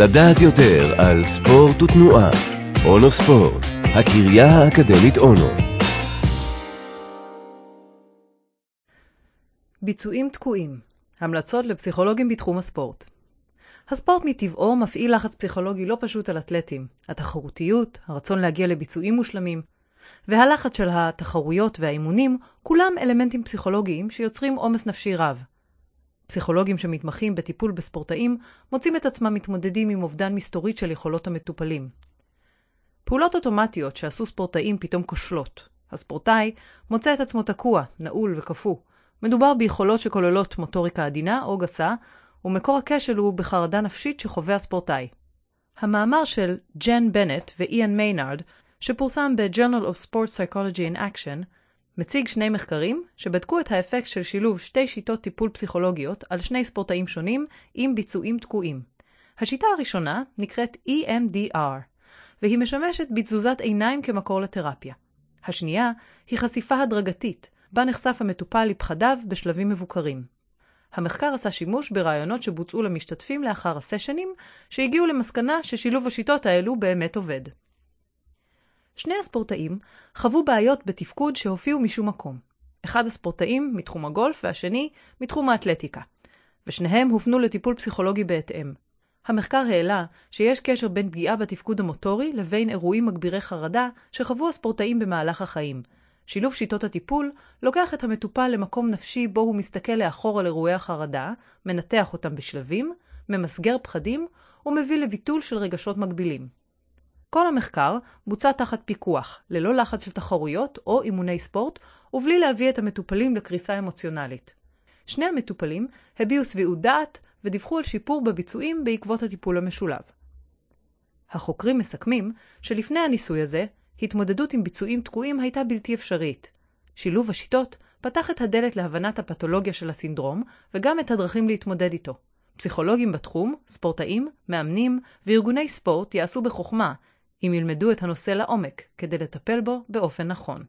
לדעת יותר על ספורט ותנועה. אונו ספורט, הקריה האקדמית אונו. ביצועים תקועים המלצות לפסיכולוגים בתחום הספורט הספורט מטבעו מפעיל לחץ פסיכולוגי לא פשוט על אתלטים. התחרותיות, הרצון להגיע לביצועים מושלמים, והלחץ של התחרויות והאימונים, כולם אלמנטים פסיכולוגיים שיוצרים עומס נפשי רב. פסיכולוגים שמתמחים בטיפול בספורטאים מוצאים את עצמם מתמודדים עם אובדן מסתורי של יכולות המטופלים. פעולות אוטומטיות שעשו ספורטאים פתאום כושלות. הספורטאי מוצא את עצמו תקוע, נעול וקפוא. מדובר ביכולות שכוללות מוטוריקה עדינה או גסה, ומקור הכשל הוא בחרדה נפשית שחווה הספורטאי. המאמר של ג'ן בנט ואיאן מיינארד, שפורסם ב-Journal of Sports Psychology in Action, מציג שני מחקרים שבדקו את האפקט של שילוב שתי שיטות טיפול פסיכולוגיות על שני ספורטאים שונים עם ביצועים תקועים. השיטה הראשונה נקראת EMDR, והיא משמשת בתזוזת עיניים כמקור לתרפיה. השנייה היא חשיפה הדרגתית, בה נחשף המטופל לפחדיו בשלבים מבוקרים. המחקר עשה שימוש ברעיונות שבוצעו למשתתפים לאחר הסשנים, שהגיעו למסקנה ששילוב השיטות האלו באמת עובד. שני הספורטאים חוו בעיות בתפקוד שהופיעו משום מקום. אחד הספורטאים מתחום הגולף והשני מתחום האתלטיקה, ושניהם הופנו לטיפול פסיכולוגי בהתאם. המחקר העלה שיש קשר בין פגיעה בתפקוד המוטורי לבין אירועים מגבירי חרדה שחוו הספורטאים במהלך החיים. שילוב שיטות הטיפול לוקח את המטופל למקום נפשי בו הוא מסתכל לאחור על אירועי החרדה, מנתח אותם בשלבים, ממסגר פחדים ומביא לביטול של רגשות מגבילים. כל המחקר בוצע תחת פיקוח, ללא לחץ של תחרויות או אימוני ספורט, ובלי להביא את המטופלים לקריסה אמוציונלית. שני המטופלים הביעו שביעות דעת ודיווחו על שיפור בביצועים בעקבות הטיפול המשולב. החוקרים מסכמים שלפני הניסוי הזה, התמודדות עם ביצועים תקועים הייתה בלתי אפשרית. שילוב השיטות פתח את הדלת להבנת הפתולוגיה של הסינדרום וגם את הדרכים להתמודד איתו. פסיכולוגים בתחום, ספורטאים, מאמנים וארגוני ספורט יעשו בחוכמה אם ילמדו את הנושא לעומק כדי לטפל בו באופן נכון.